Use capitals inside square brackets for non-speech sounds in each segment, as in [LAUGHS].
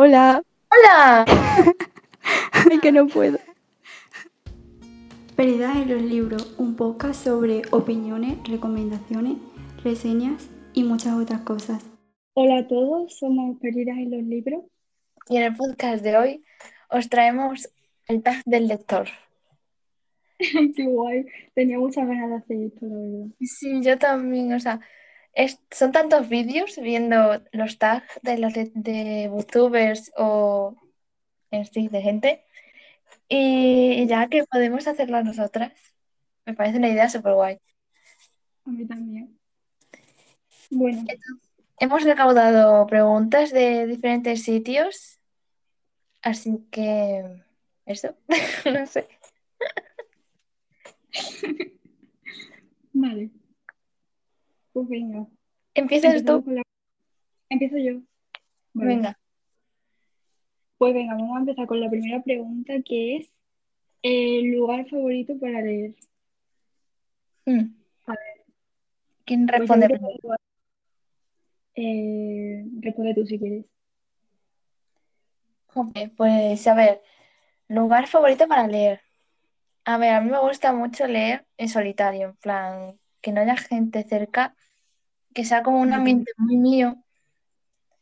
Hola. ¡Hola! [LAUGHS] Ay, que no puedo. Perdidas en los libros, un podcast sobre opiniones, recomendaciones, reseñas y muchas otras cosas. Hola a todos, somos Perdidas en los libros. Y en el podcast de hoy os traemos el tag del lector. [LAUGHS] Qué guay, tenía muchas ganas de hacer esto, la verdad. Sí, yo también, o sea, es- son tantos vídeos viendo los tags de los de, de booktubers o en sí, de gente. Y ya que podemos hacerlo nosotras, me parece una idea súper guay. A mí también. Bueno, Hemos recaudado preguntas de diferentes sitios, así que eso, [LAUGHS] no sé. [LAUGHS] vale. Pues venga, ¿Empiezas tú? la... Empiezo yo. Venga. Pues venga, vamos a empezar con la primera pregunta que es el lugar favorito para leer. Mm. A ¿Quién Pues yo responde Eh, responde tú si quieres. Pues a ver, lugar favorito para leer. A ver, a mí me gusta mucho leer en solitario, en plan, que no haya gente cerca, que sea como un ambiente muy mío,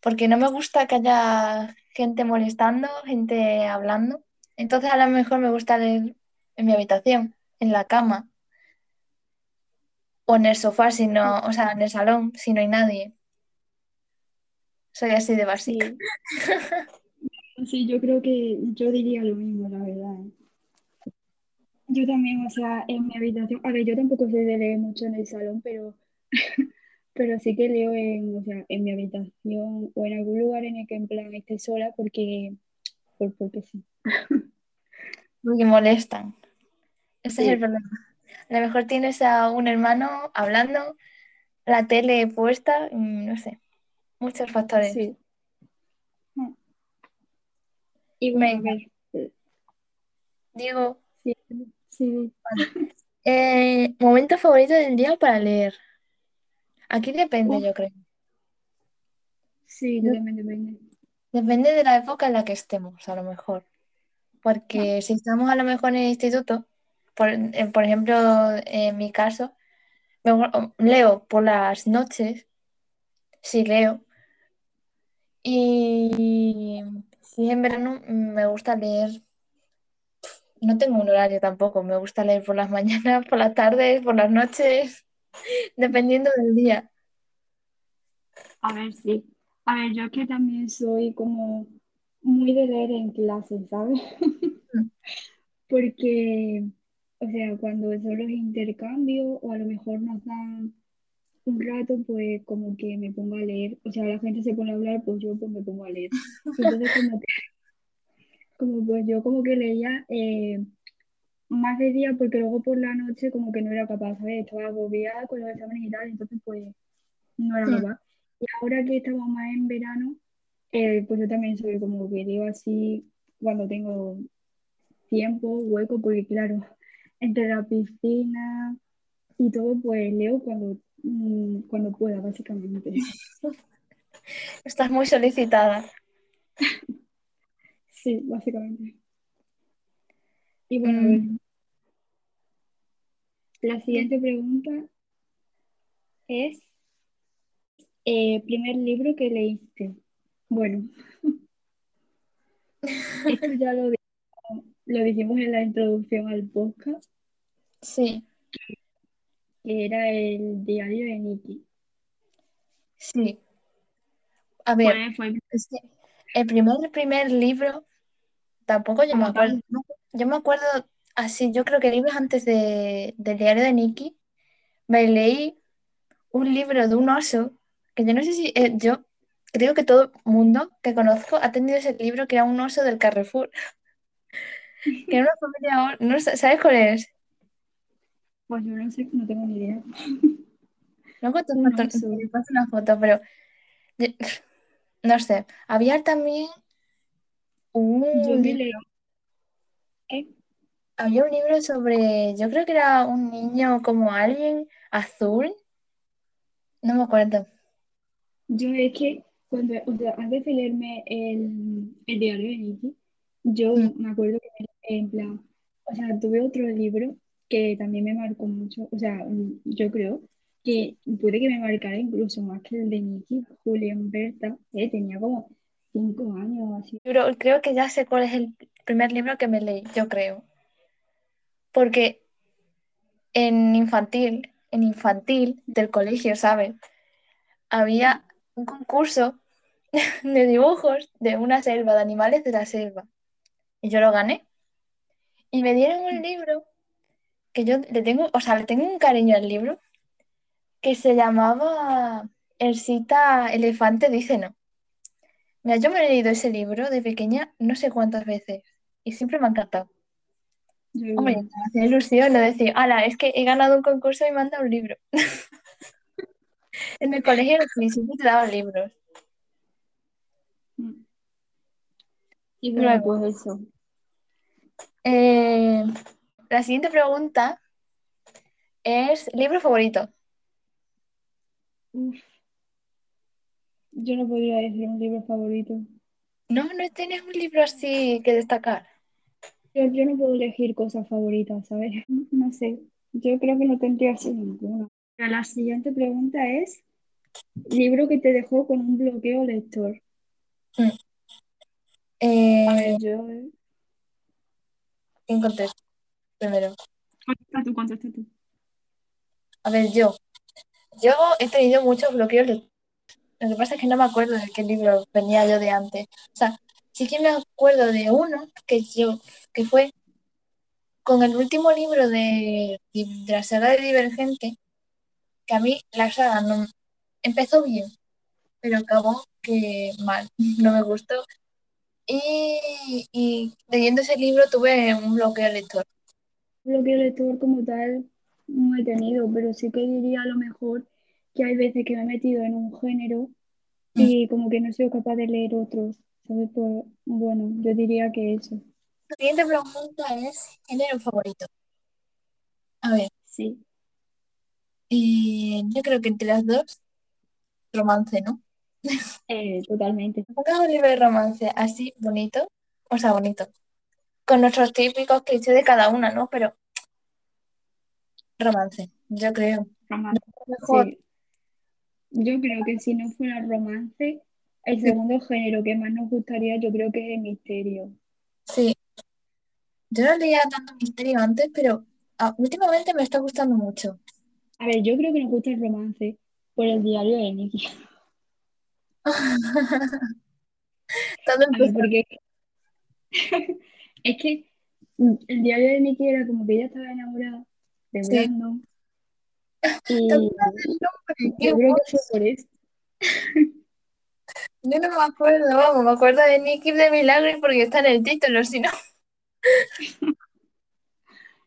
porque no me gusta que haya gente molestando, gente hablando. Entonces a lo mejor me gusta leer en mi habitación, en la cama, o en el sofá, si no, o sea, en el salón, si no hay nadie. Soy así de básica. Sí. Sí, yo creo que yo diría lo mismo, la verdad. ¿eh? Yo también, o sea, en mi habitación, a ver, yo tampoco soy de leer mucho en el salón, pero, [LAUGHS] pero sí que leo en, o sea, en mi habitación o en algún lugar en el que en plan esté sola porque, por, porque sí. Porque molestan. Ese es el problema. A lo mejor tienes a un hermano hablando, la tele puesta, mm, no sé, muchos factores. Sí. Ah. Y bueno, Venga. Digo, sí, sí, eh, momento favorito del día para leer. Aquí depende, Uf. yo creo. sí, Yo- totalmente depende. Depende de la época en la que estemos, a lo mejor. Porque si estamos a lo mejor en el instituto, por, eh, por ejemplo, en mi caso, leo por las noches, sí leo. Y si en verano me gusta leer, no tengo un horario tampoco, me gusta leer por las [LAUGHS] mañanas, por las tardes, por las noches, [LAUGHS] dependiendo del día. A ver, sí. A ver, yo es que también soy como muy de leer en clase, ¿sabes? [LAUGHS] Porque, o sea, cuando son los intercambios o a lo mejor nos dan un rato, pues como que me pongo a leer. O sea, la gente se pone a hablar, pues yo pues me pongo a leer. [LAUGHS] Entonces como que, como pues yo como que leía eh, más de día porque luego por la noche como que no era capaz, ¿sabes? Estaba agobiada con los exámenes y tal, entonces pues no era Mm. capaz. Y ahora que estamos más en verano, eh, pues yo también soy como que leo así cuando tengo tiempo, hueco, porque claro, [LAUGHS] entre la piscina y todo, pues leo cuando, mm, cuando pueda, básicamente. [LAUGHS] Estás muy solicitada. [LAUGHS] Sí, básicamente. Y bueno, a ver, Mm, la siguiente pregunta es, eh, primer libro que leíste. Bueno, [LAUGHS] esto ya lo, lo dijimos en la introducción al podcast, Sí, que era el diario de Nicky. sí. A ver, ¿Cuál fue? es que el primer, primer libro, tampoco yo me acuerdo. Yo me acuerdo así, yo creo que libros antes de, del diario de Nicky, me leí un libro de un oso, que yo no sé si, eh, yo creo que todo mundo que conozco ha tenido ese libro que era un oso del Carrefour, [LAUGHS] que era una familia, no ¿sabes cuál es? pues yo no sé, no tengo ni idea. [LAUGHS] Luego te Un foto- paso una foto, pero yo- [LAUGHS] no sé. Había también Yo un libro, leí, ¿qué? había un libro sobre, yo creo que era un niño como alguien azul, no me acuerdo. Yo es que cuando, o sea, antes de leerme el, el diario de Nicky, yo Mm. me acuerdo que en plan, o sea, tuve otro libro que también me marcó mucho, o sea, mm, yo creo que puede que me marcara incluso más que el de Nicky, Julián Berta, eh, tenía como cinco años o así. Libro- creo que ya sé cuál es el primer libro que me leí, yo creo. Porque en infantil, en infantil del colegio, ¿sabes? Había un concurso [LAUGHS] de dibujos de una selva, de animales de la selva. Y yo lo gané. Y me dieron un libro que yo le tengo, o sea, le tengo un cariño al libro, que se llamaba El cita elefante dice no. Mira, yo me he leído ese libro de pequeña no sé cuántas veces y siempre me ha encantado. Yo Hombre, me hacía ilusión no decir, ala, es que he ganado un concurso y me han dado un libro. [LAUGHS] En el colegio sí, siempre te daban libros. Y Luego, pues eso. eh, la siguiente pregunta es libro favorito. Uf, yo no podría decir un libro favorito. No, no tienes un libro así que destacar. Yo, yo no puedo elegir cosas favoritas, ¿sabes? [LAUGHS] No sé, yo creo que no tendría así ninguna. La siguiente pregunta es, libro que te dejó con un bloqueo lector. Mm. A Eh, ver, yo... ¿quién contesta primero? Contesta tú, contesta tú. A ver, yo. Yo he tenido muchos bloqueos. de- Lo que pasa es que no me acuerdo de qué libro venía yo de antes. O sea, sí que me acuerdo de uno que yo, que fue con el último libro de, de la saga de Divergente, que a mí la saga no empezó bien, pero acabó que mal, [LAUGHS] no me gustó. Y, y leyendo ese libro tuve un bloqueo lector. Bloqueo lector como tal no he tenido, pero sí que diría a lo mejor que hay veces que me he metido en un género Mm. y como que no soy capaz de leer otros, ¿sabes? Pues bueno, yo diría que eso. La siguiente pregunta es género favorito. A ver, Sí. eh, yo creo que entre las dos, romance, ¿no? [LAUGHS] Eh, totalmente. Un libro de romance así bonito, o sea, bonito, con nuestros típicos clichés de cada una, ¿no? Pero romance, yo creo. Romance. Mejor, Sí. Yo creo que si no fuera romance, el segundo género que más nos gustaría, yo creo que es el misterio. sí. Yo no leía tanto misterio antes, pero ah, últimamente me está gustando mucho. A ver, yo creo que nos gusta el romance por el diario de Nicky. [LAUGHS] Porque [LAUGHS] es que mm, el diario de Nicky era como que ella estaba enamorada de Sí. Brandon [LAUGHS] ¿Te y yo creo que fue por eso. Yo no me acuerdo, vamos, me acuerdo de Nicky de Milagro porque está en el título, si no. [LAUGHS]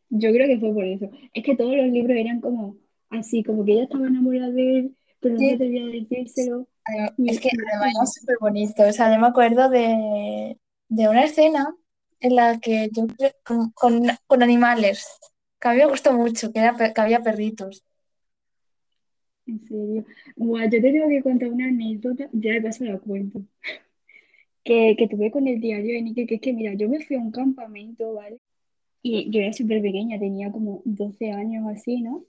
Yo creo que fue por eso. Es que todos los libros eran como así, como que ella estaba enamorada de él, pero no se Sí. atrevía a decírselo. Además- Es que además era súper bonito. O sea, yo me acuerdo de, de una escena en la que yo con, con, con animales, que a mí me gustó mucho, que, era, que había perritos. En serio. Buah, yo te tengo que contar una anécdota, ya de paso la cuento, [LAUGHS] que, que tuve con el diario de Nicky, que es que mira, yo me fui a un campamento, ¿vale? Y yo era súper pequeña, tenía como 12 años así, ¿no?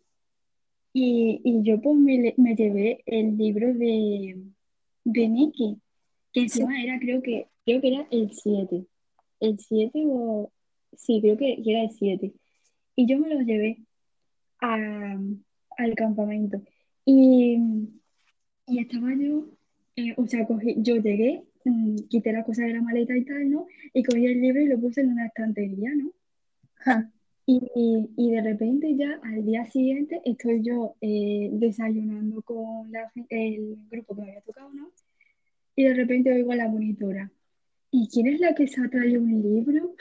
Y, y yo pues me, le- me llevé el libro de, de Nicky, que Sí. encima era, creo que, creo que era el 7. El 7 o... Sí, creo que, que era el 7. Y yo me lo llevé a- al campamento. Y, y estaba yo, eh, o sea, cogí, yo llegué, mm, quité las cosas de la maleta y tal, ¿no? Y cogí el libro y lo puse en una estantería, ¿no? Ja. Y, y- y de repente ya al día siguiente estoy yo eh, desayunando con la el grupo que me había tocado, ¿no? Y de repente oigo a la monitora. ¿Y quién es la que se ha traído un libro?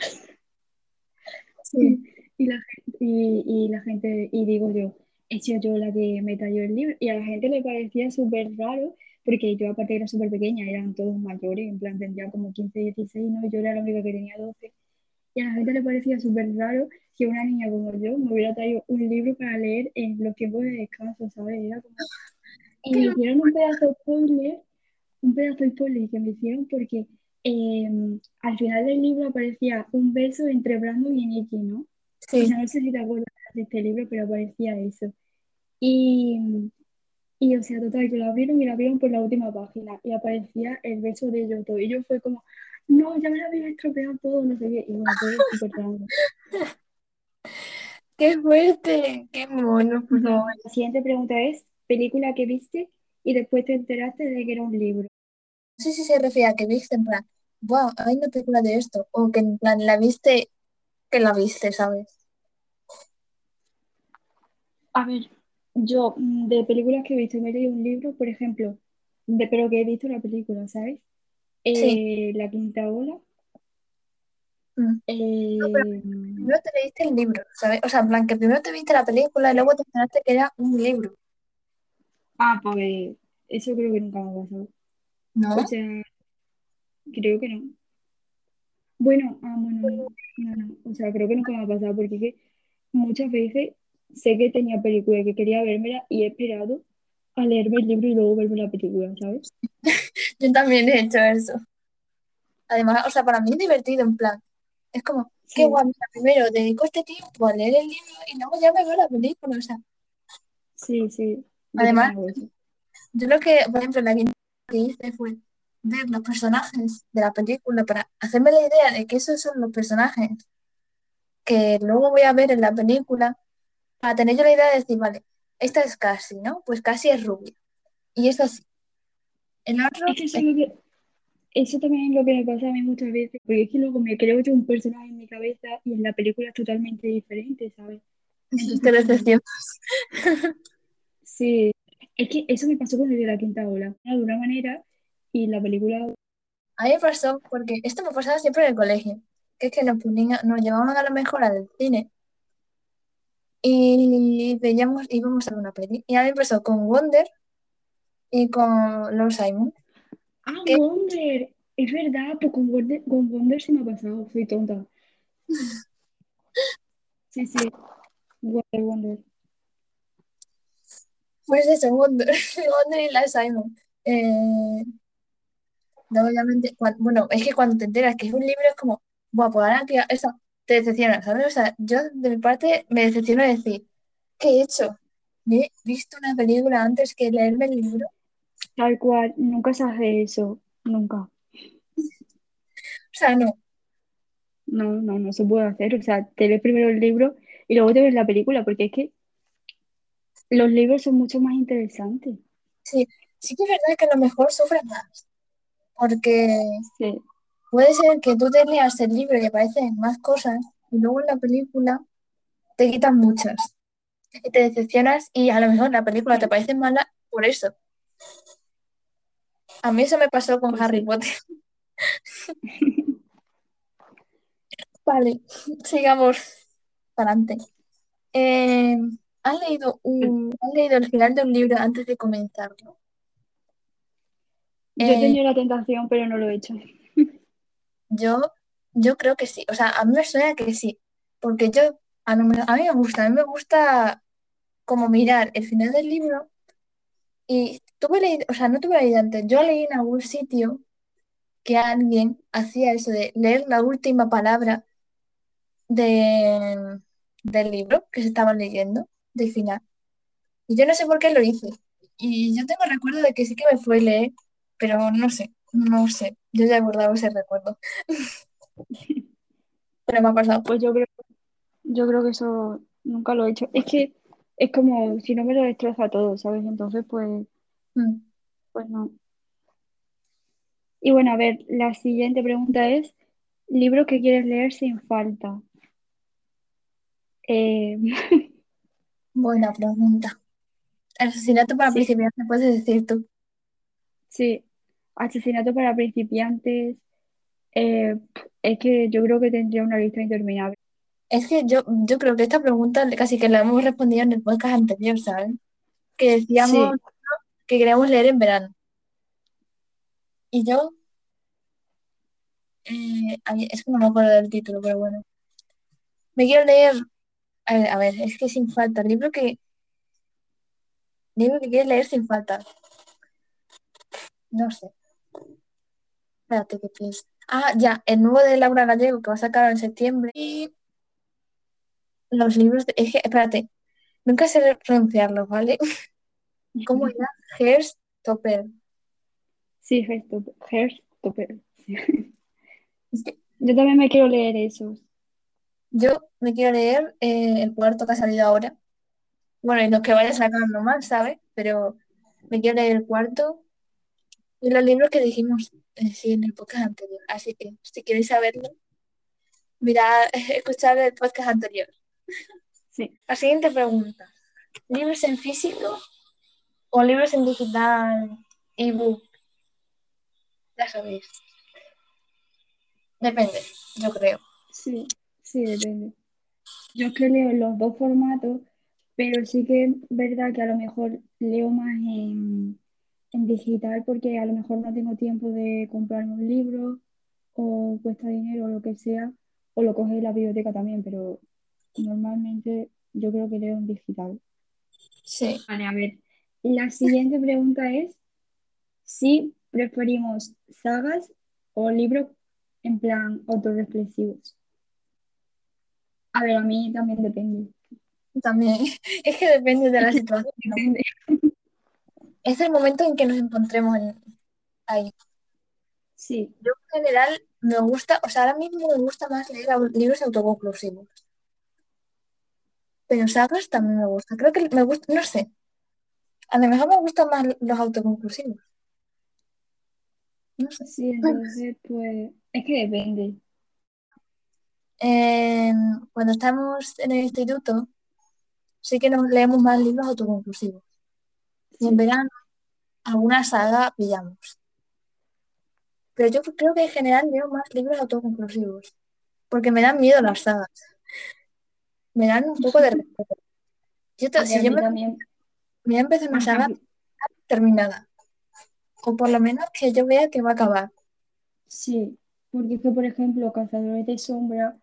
Sí. Y, [LAUGHS] y la gente, y, y la gente, y digo yo, he sido yo la que me trayó el libro. Y a la gente le parecía súper raro, porque yo aparte era súper pequeña, eran todos mayores, en plan tendría como 15, 16, ¿no? Yo era la única que tenía 12. Y a la gente le parecía súper raro que una niña como yo me hubiera traído un libro para leer en los tiempos de descanso, ¿sabes? Era como... [LAUGHS] Y me hicieron un pedazo de spoiler un pedazo de spoiler que me hicieron porque em, al final del libro aparecía un beso entre Brandon y Nicky, ¿no? O Sí, sea, no sé si te acuerdas de este libro, pero aparecía eso. Y, y o sea, total, que lo abrieron y lo abrieron por la última página y aparecía el beso de dos. Y yo fue como, no, ya me lo había estropeado todo, no sé qué. Y bueno, fue súper raro. [LAUGHS] qué fuerte, qué mono, por favor. la siguiente pregunta es, película que viste y después te enteraste de que era un libro. No sé si se refiere a que viste en plan, wow, hay una película de esto, o que en plan la viste, que la viste, ¿sabes? A ver, yo mm, de películas que he visto me he leído un libro, por ejemplo, de, pero que he visto la película, ¿sabes? Sí. Eh, La Quinta Ola. Mm. eh, Primero te leíste el libro, ¿sabes? O sea, en plan, que primero te viste la película y luego te enteraste que era un libro, ah, pues eso creo que nunca me ha pasado. ¿no? O sea, creo que no. Bueno, ah, bueno, no, no, no. O sea, creo que nunca me ha pasado porque que muchas veces sé que tenía película que quería vérmela y he esperado a leerme el libro y luego verme la película, ¿sabes? [LAUGHS] Yo también he hecho eso. Además, o sea, para mí es divertido, en plan, es como, qué guay, primero dedico este tiempo a leer el libro y luego ya me veo la película, o sea, sí, sí. Además, yo lo que, por ejemplo, la que hice fue ver los personajes de la película para hacerme la idea de que esos son los personajes que luego voy a ver en la película, para tener yo la idea de decir, vale, esta es Cassie, ¿no? Pues Cassie es rubia. Y es así. El otro, Es que eso, es lo que, eso también es lo que me pasa a mí muchas veces, porque es que luego me creo yo un personaje en mi cabeza y en la película es totalmente diferente, ¿sabes? Entonces, te decepcionas. [LAUGHS] sí, es que eso me pasó con el de la quinta ola, de una manera y la película, A mí me pasó, porque esto me pasaba siempre en el colegio, que es que nos ponían, nos llevaban a lo mejor al cine y veíamos, íbamos a ver una peli. Y a mí me pasó con Wonder y con Lord Simon. ah. Wonder, es verdad, pues con Wonder, con Wonder sí me ha pasado, soy tonta. [LAUGHS] Sí, sí, Wonder, Wonder. Pues eso, Wonder, [LAUGHS] Wonder y Lord Simon. Eh, no, obviamente, bueno, es que cuando te enteras que es un libro es como, bueno, pues ahora que eso, te decepciona, ¿sabes? O sea, yo de mi parte me decepciona decir, ¿qué he hecho? ¿Me he visto una película antes que leerme el libro? Tal cual, nunca se hace eso, nunca. O sea, no. No, no, no se puede hacer. O sea, te ves primero el libro y luego te ves la película, porque es que los libros son mucho más interesantes. Sí, sí que es verdad que a lo mejor sufres más, porque Sí, puede ser que tú te leas el libro y aparecen más cosas y luego en la película te quitan muchas y te decepcionas y a lo mejor la película te parece mala por eso. A mí eso me pasó con Pues Harry. Potter. [LAUGHS] Vale, sigamos para adelante. Eh, ¿has leído un, has leído el final de un libro antes de comenzarlo? Yo he Eh, tenido la tentación, pero no lo he hecho. Yo, yo creo que sí. O sea, a mí me suena que sí. Porque yo, a mí, a mí me gusta, a mí me gusta como mirar el final del libro y tuve la o sea, no tuve la idea antes. Yo leí en algún sitio que alguien hacía eso de leer la última palabra de, del libro que se estaban leyendo, del final. Y yo no sé por qué lo hice. Y yo tengo recuerdo de que sí que me fue a leer, pero no sé, no sé. Yo ya he guardado ese recuerdo. [LAUGHS] Pero me ha pasado. Pues yo creo, yo creo que eso nunca lo he hecho. Es que es como si no me lo destroza todo, ¿sabes? Entonces, pues, Mm. pues no. Y bueno, a ver, la siguiente pregunta es, libro que quieres leer sin falta. Eh, [LAUGHS] Buena pregunta. El asesinato para sí, principiantes, puedes decir tú. sí. Asesinato para principiantes. Eh, es que yo creo que tendría una lista interminable. Es que yo, yo creo que esta pregunta casi que la hemos respondido en el podcast anterior, ¿sabes? Que decíamos Sí, que queríamos leer en verano. Y yo, eh, es que no me acuerdo del título, pero bueno. Me quiero leer, a ver, a ver, es que sin falta, libro que, libro que quieres leer sin falta. No sé. Espérate, que pienso. Ah, ya, el nuevo de Laura Gallego que va a sacar en septiembre. Y los libros de. Es que, espérate, nunca sé pronunciarlos, ¿vale? [LAUGHS] ¿Cómo era? Topper. Sí, Herstopper. Sí. [LAUGHS] Es que Yo también me quiero leer esos. yo me quiero leer eh, el cuarto que ha salido ahora. Bueno, y los que vaya sacando más, ¿sabes? Pero me quiero leer el cuarto y los libros que dijimos eh, sí, en el podcast anterior. Así que si queréis saberlo, mirad, [LAUGHS] escuchad el podcast anterior. Sí. La siguiente pregunta. ¿Libros en físico o libros en digital, ebook? Ya sabéis. Depende, yo creo. Sí, sí, depende. Yo es que leo en los dos formatos, pero sí que es verdad que a lo mejor leo más en, en digital porque a lo mejor no tengo tiempo de comprarme un libro o cuesta dinero o lo que sea, o lo coge en la biblioteca también, pero normalmente yo creo que leo en digital. Sí. Vale, a ver, la siguiente pregunta es si preferimos sagas o libros en plan autorreflexivos. A ver, a mí también depende. También. [LAUGHS] Es que depende de la [LAUGHS] situación. Depende. Es el momento en que nos encontremos en- ahí. Sí, Yo en general me gusta, o sea, ahora mismo me gusta más leer libros autoconclusivos. Pero sagas también me gusta. Creo que me gusta, no sé. A lo mejor me gustan más los autoconclusivos. No sé. sí, entonces pues es que depende. Eh, cuando estamos en el instituto, sí que nos leemos más libros autoconclusivos. Y en verano, alguna saga pillamos. Pero yo creo que en general leo más libros autoconclusivos. Porque me dan miedo las sagas. Me dan un poco de [LAUGHS] respeto. Yo te- si yo me, también, me voy a empezar una saga terminada. O por lo menos que yo vea que va a acabar. sí, porque es que por ejemplo, Cazadores de Sombra,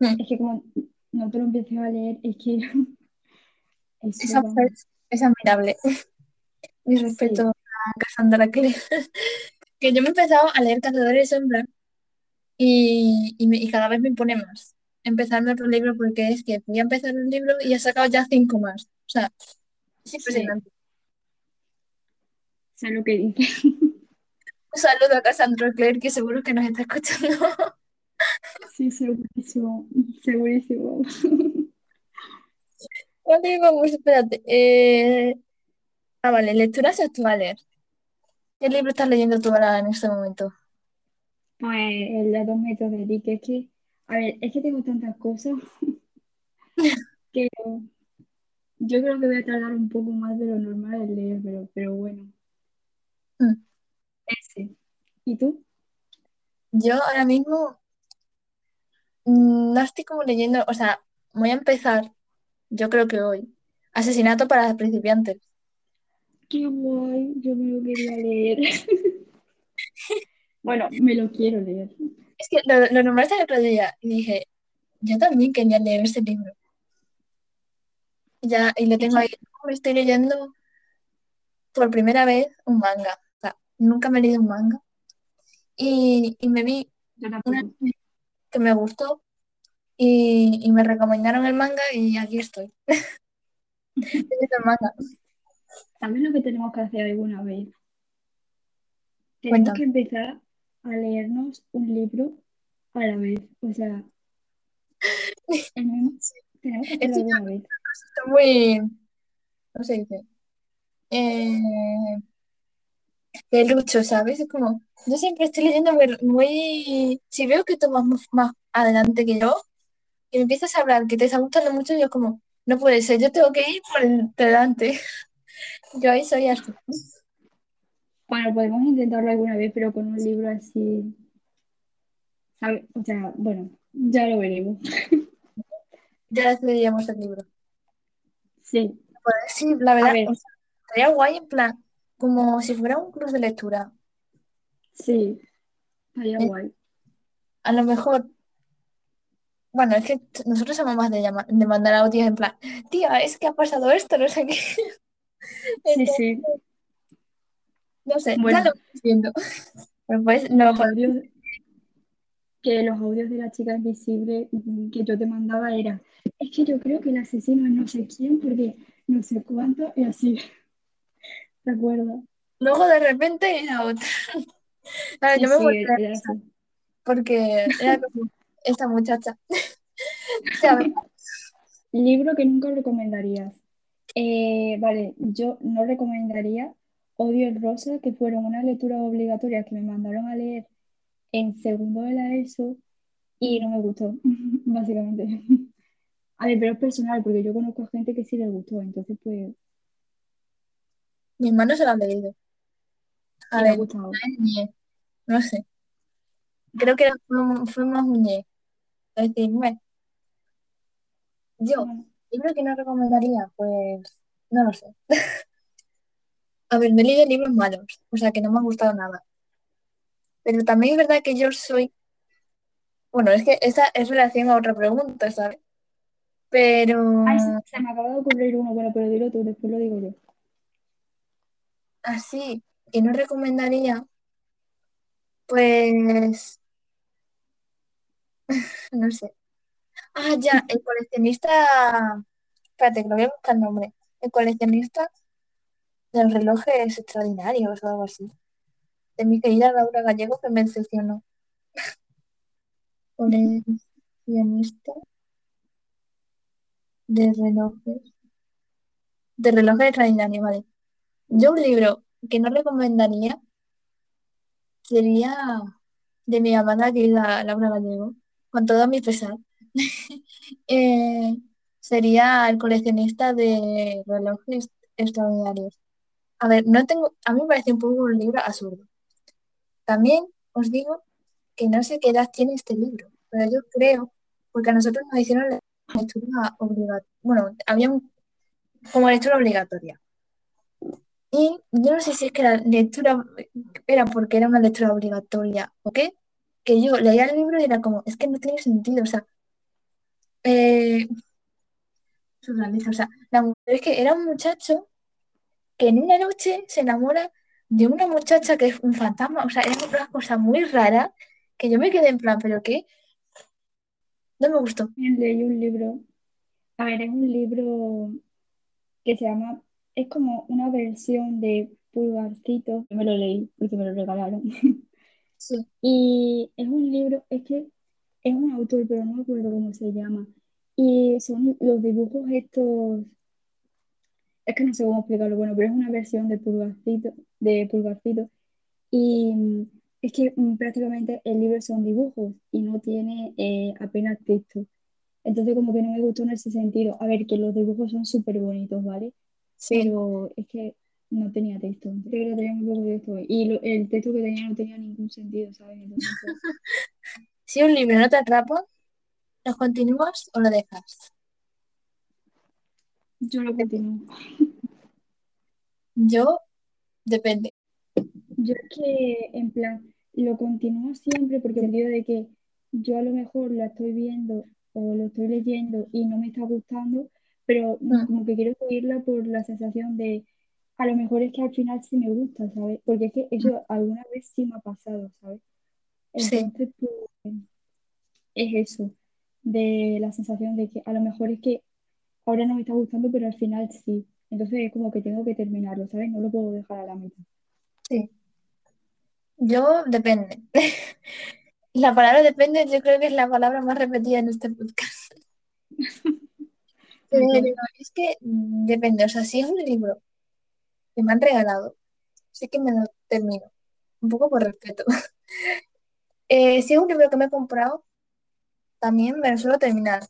Mm. es que como no te lo empieces a leer, es que [LAUGHS] es admirable. [LAUGHS] Mi respeto Cassandra Clare. [LAUGHS] Que yo me he empezado a leer Cazadores de Sombra y, y, me- y cada vez me impone más empezarme otro libro porque es que voy a empezar un libro y he sacado ya cinco más. O sea, es sí, impresionante. sé lo que dices. [LAUGHS] Un saludo a Cassandra Clare que seguro que nos está escuchando. [LAUGHS] Sí, segurísimo, segurísimo. Vale, vamos, espérate. Eh, Ah, vale, lecturas actuales. ¿Qué libro estás leyendo tú ahora en este momento? Pues el de dos metros de Dick, es que, a ver, es que tengo tantas cosas [LAUGHS] que yo creo que voy a tardar un poco más de lo normal en leer, pero, pero bueno, Mm. ese. ¿Y tú? Yo ahora mismo mm, no estoy como leyendo, o sea, voy a empezar, yo creo que hoy, Asesinato para principiantes. Qué guay, yo me lo quería leer. [LAUGHS] Bueno, me lo quiero leer. Es que lo, lo nombraste el otro día y dije, yo también quería leer ese libro. Y Ya, y lo tengo ahí. Me estoy leyendo por primera vez un manga. O sea, nunca me he leído un manga. Y, y me vi una que me gustó y, y me recomendaron el manga y aquí estoy. [LAUGHS] El manga. ¿Sabes lo que tenemos que hacer alguna vez? Tenemos que empezar a leernos un libro a la vez. O sea, [LAUGHS] el mismo, tenemos que hacerlo alguna vez. está muy, ¿cómo se dice? Eh, lucho, ¿sabes? Es como, yo siempre estoy leyendo muy, muy- si veo que tú vas más, adelante que yo y me empiezas a hablar que te está gustando mucho, yo como, no puede ser, yo tengo que ir por el- delante. Yo ahí soy así. Bueno, podemos intentarlo alguna vez, pero con un libro así. O sea, bueno, ya lo veremos. Ya decidíamos el libro. Sí, Pues sí, la verdad, ver, o sea, estaría guay en plan, como si fuera un club de lectura. sí, estaría Eh, guay. A lo mejor, bueno, es que nosotros somos más de, llama- de mandar audios en plan, tía, es que ha pasado esto, no sé qué. [LAUGHS] Sí, Entonces, sí. no sé, ya Bueno, lo estoy viendo. Pues [LAUGHS] no, Los audios, que los audios de la chica invisible que yo te mandaba era, es que yo creo que el asesino es no sé quién, porque no sé cuánto, y así. [LAUGHS] ¿Te acuerdas? luego de repente era otra. Claro, Sí, yo me sí, volví a esa, porque era como esta muchacha. Libro que nunca recomendarías. Eh, vale, yo no recomendaría Odio el Rosa, que fueron unas lecturas obligatorias que me mandaron a leer en segundo de la ESO y no me gustó, [LAUGHS] básicamente. A ver, pero es personal, porque yo conozco a gente que sí le gustó, entonces pues, mi hermano se lo han leído. A ver, gustado. no sé. Creo que fue, fue más un. Es decir, bueno, yo, Bueno, libro que no recomendaría, pues no lo sé. [LAUGHS] A ver, me he leído libros malos, o sea que no me ha gustado nada. Pero también es verdad que yo soy, bueno, es que esa es relación a otra pregunta, ¿sabes? Pero Ay, se, se me acaba de ocurrir uno, bueno, pero dilo tú, después lo digo yo. así que no recomendaría, pues [LAUGHS] no sé. Ah, ya, el coleccionista, espérate, que lo voy a buscar el nombre. El coleccionista del relojes extraordinarios o algo así. De mi querida Laura Gallego que me decepcionó. [LAUGHS] Coleccionista de relojes. De relojes extraordinarios, vale. Yo un libro que no recomendaría sería de mi amada querida Laura Gallego, con todo mi pesar. [LAUGHS] Eh, sería el coleccionista de relojes extraordinarios. A ver, no tengo, a mí me parece un poco un libro absurdo. También os digo que no sé qué edad tiene este libro, pero yo creo, porque a nosotros nos hicieron la lectura obligatoria, bueno, había un- como lectura obligatoria. Y yo no sé si es que la lectura era porque era una lectura obligatoria o qué, que yo leía el libro y era como, es que no tiene sentido, o sea, eh, o sea, la mujer es que era un muchacho que en una noche se enamora de una muchacha que es un fantasma, o sea, era una cosa muy rara que yo me quedé en plan, ¿pero qué? No me gustó. Leí un libro, a ver, es un libro que se llama, es como una versión de Pulgarcito, yo me lo leí porque me lo regalaron. Sí, [LAUGHS] Y es un libro, es que es un autor, pero no me acuerdo cómo se llama. Y son los dibujos estos, es que no sé cómo explicarlo, bueno, pero es una versión de Pulgarcito, de Pulgarcito. Y mm, es que mm, prácticamente el libro son dibujos y no tiene eh, apenas texto. Entonces como que no me gustó en ese sentido. A ver, que los dibujos son súper bonitos, ¿vale? sí. Pero es que no tenía texto. Creo que tenía muy poco texto. Y lo- el texto que tenía no tenía ningún sentido, ¿sabes? Entonces, [LAUGHS] Si un libro no te atrapa, ¿lo continúas o lo dejas? yo lo continúo. Yo, depende. Yo es que, en plan, lo continúo siempre porque el sentido de que yo a lo mejor la estoy viendo o lo estoy leyendo y no me está gustando, pero Mm, como que quiero seguirla por la sensación de, a lo mejor es que al final sí me gusta, ¿sabes? Porque es que mm, eso alguna vez sí me ha pasado, ¿sabes? Sí, Entonces, pues, es eso, de la sensación de que a lo mejor es que ahora no me está gustando, pero al final sí. Entonces es como que tengo que terminarlo, ¿sabes? No lo puedo dejar a la mitad. sí. Yo, depende. [LAUGHS] La palabra depende, yo creo que es la palabra más repetida en este podcast. [LAUGHS] Pero es que depende, o sea, si es un libro que me han regalado, sí que me lo termino, un poco por respeto. [LAUGHS] Eh, si es un libro que me he comprado, también me lo suelo terminar.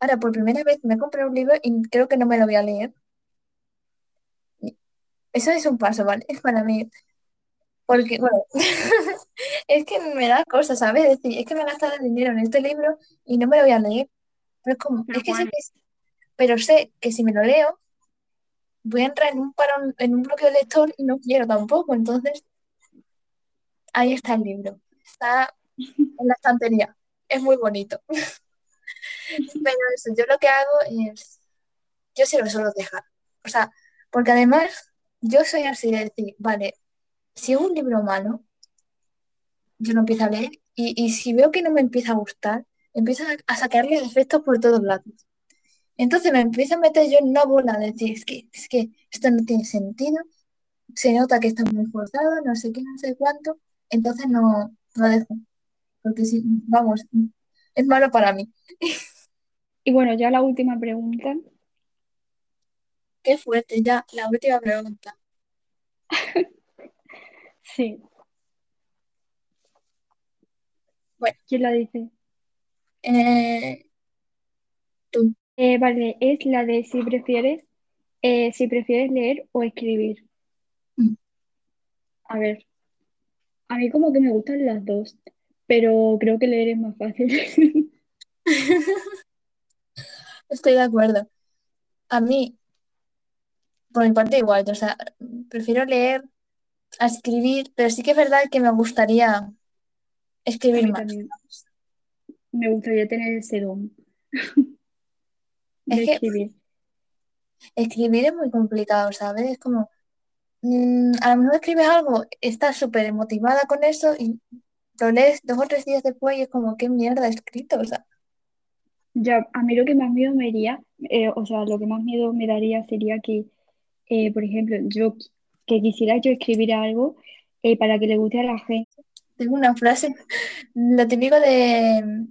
Ahora, por primera vez me he comprado un libro y creo que no me lo voy a leer. Eso es un paso, ¿vale? [LAUGHS] Para mí. Porque, bueno, [LAUGHS] es que me da cosas, ¿sabes? Es decir, es que me he gastado dinero en este libro y no me lo voy a leer. Pero es como, Pero es que sé que, pero sé que si me lo leo, voy a entrar en un parón, en un bloqueo lector y no quiero tampoco. Entonces, ahí está el libro. Está en la estantería. Es muy bonito. [LAUGHS] Pero eso, yo lo que hago es, yo sí lo suelo dejar. O sea, porque además, yo soy así de decir, vale, si es un libro malo, yo no empiezo a leer y, y si veo que no me empieza a gustar, empiezo a, sacarle defectos por todos lados. Entonces me empiezo a meter yo en una bola de decir, es que, es que esto no tiene sentido, se nota que está muy forzado, no sé qué, no sé cuánto, entonces no lo dejo. Porque si, vamos, es malo para mí. Y bueno, ya la última pregunta. Qué fuerte, ya, la última pregunta. [LAUGHS] Sí. Bueno. ¿Quién la dice? Eh, tú. Eh, vale, es la de si prefieres, eh, si prefieres leer o escribir. Mm. A ver, a mí como que me gustan las dos, pero creo que leer es más fácil. [LAUGHS] Estoy de acuerdo. A mí, por mi parte igual, o sea, prefiero leer a escribir, pero sí que es verdad que me gustaría escribir más. también. Me gustaría tener ese don Es que escribir. escribir es muy complicado, ¿sabes? Es como, mm, a lo mejor escribes algo, estás súper emotivada con eso y lo lees dos o tres días después y es como, ¿qué mierda he escrito? O sea, Ya, a mí lo que más miedo me haría, eh, o sea, lo que más miedo me daría sería que, eh, por ejemplo, yo que quisiera yo escribir algo eh, para que le guste a la gente. tengo una frase, lo típico de,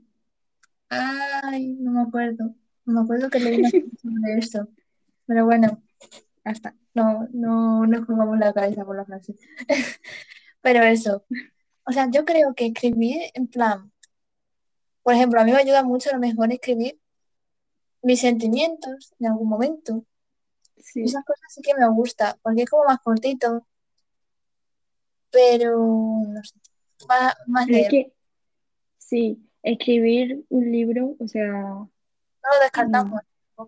ay, no me acuerdo, no me acuerdo que leí una [LAUGHS] frase sobre eso, pero bueno, hasta, no, no nos pongamos la cabeza por la frase. [LAUGHS] Pero eso, o sea, yo creo que escribir en plan, por ejemplo, a mí me ayuda mucho a lo mejor escribir mis sentimientos en algún momento. Sí, Esas cosas sí que me gusta, porque es como más cortito, pero no sé, más, más pero es leer. que, sí, escribir un libro, o sea, No lo descartamos mm.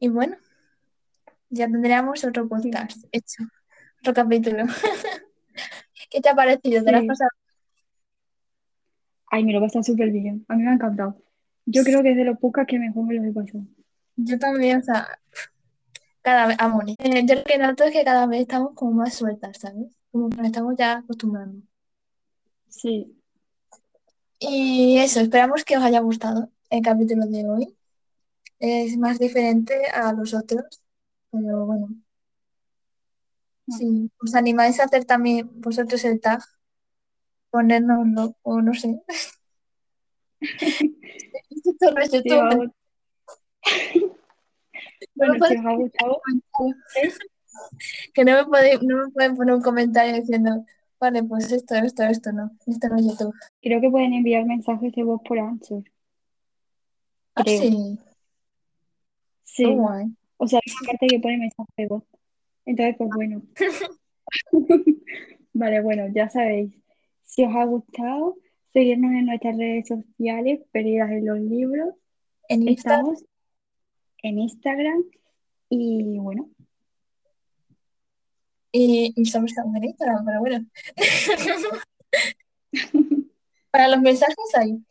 Y bueno, ya tendríamos otro sí, podcast hecho, otro capítulo. [LAUGHS] ¿Qué te ha parecido? ¿Te lo has pasado? Ay, me lo pasa súper bien. A mí me ha encantado. Yo creo que es de los pocas que mejor me los he pasado. Yo también, o sea, cada vez, amo. Eh, yo lo que noto es que cada vez estamos como más sueltas, ¿sabes? Como que nos estamos ya acostumbrando. Sí, Y eso, esperamos que os haya gustado el capítulo de hoy. Es más diferente a los otros, pero bueno, no. si os animáis a hacer también vosotros el tag, ponérnoslo, o no sé. [LAUGHS] YouTube, gust- no me Bueno, si os ha gustado, que no me podéis, no me pueden poner un comentario diciendo, vale, pues esto, esto, esto no, esto no es YouTube. Creo que pueden enviar mensajes de voz por Anchor, Ah, sí, Sí. O sea, una parte que pone mensaje de voz. Entonces, pues bueno. [LAUGHS] Vale, bueno, ya sabéis. Si os ha gustado, seguirnos en nuestras redes sociales, Perdidas en los Libros. En Instagram Estamos en Instagram y bueno, y, y somos también en Instagram, pero bueno. [LAUGHS] Para los mensajes ahí.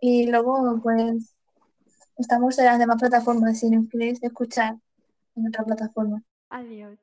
Y luego, pues, estamos en las demás plataformas si nos queréis escuchar en otra plataforma. Adiós.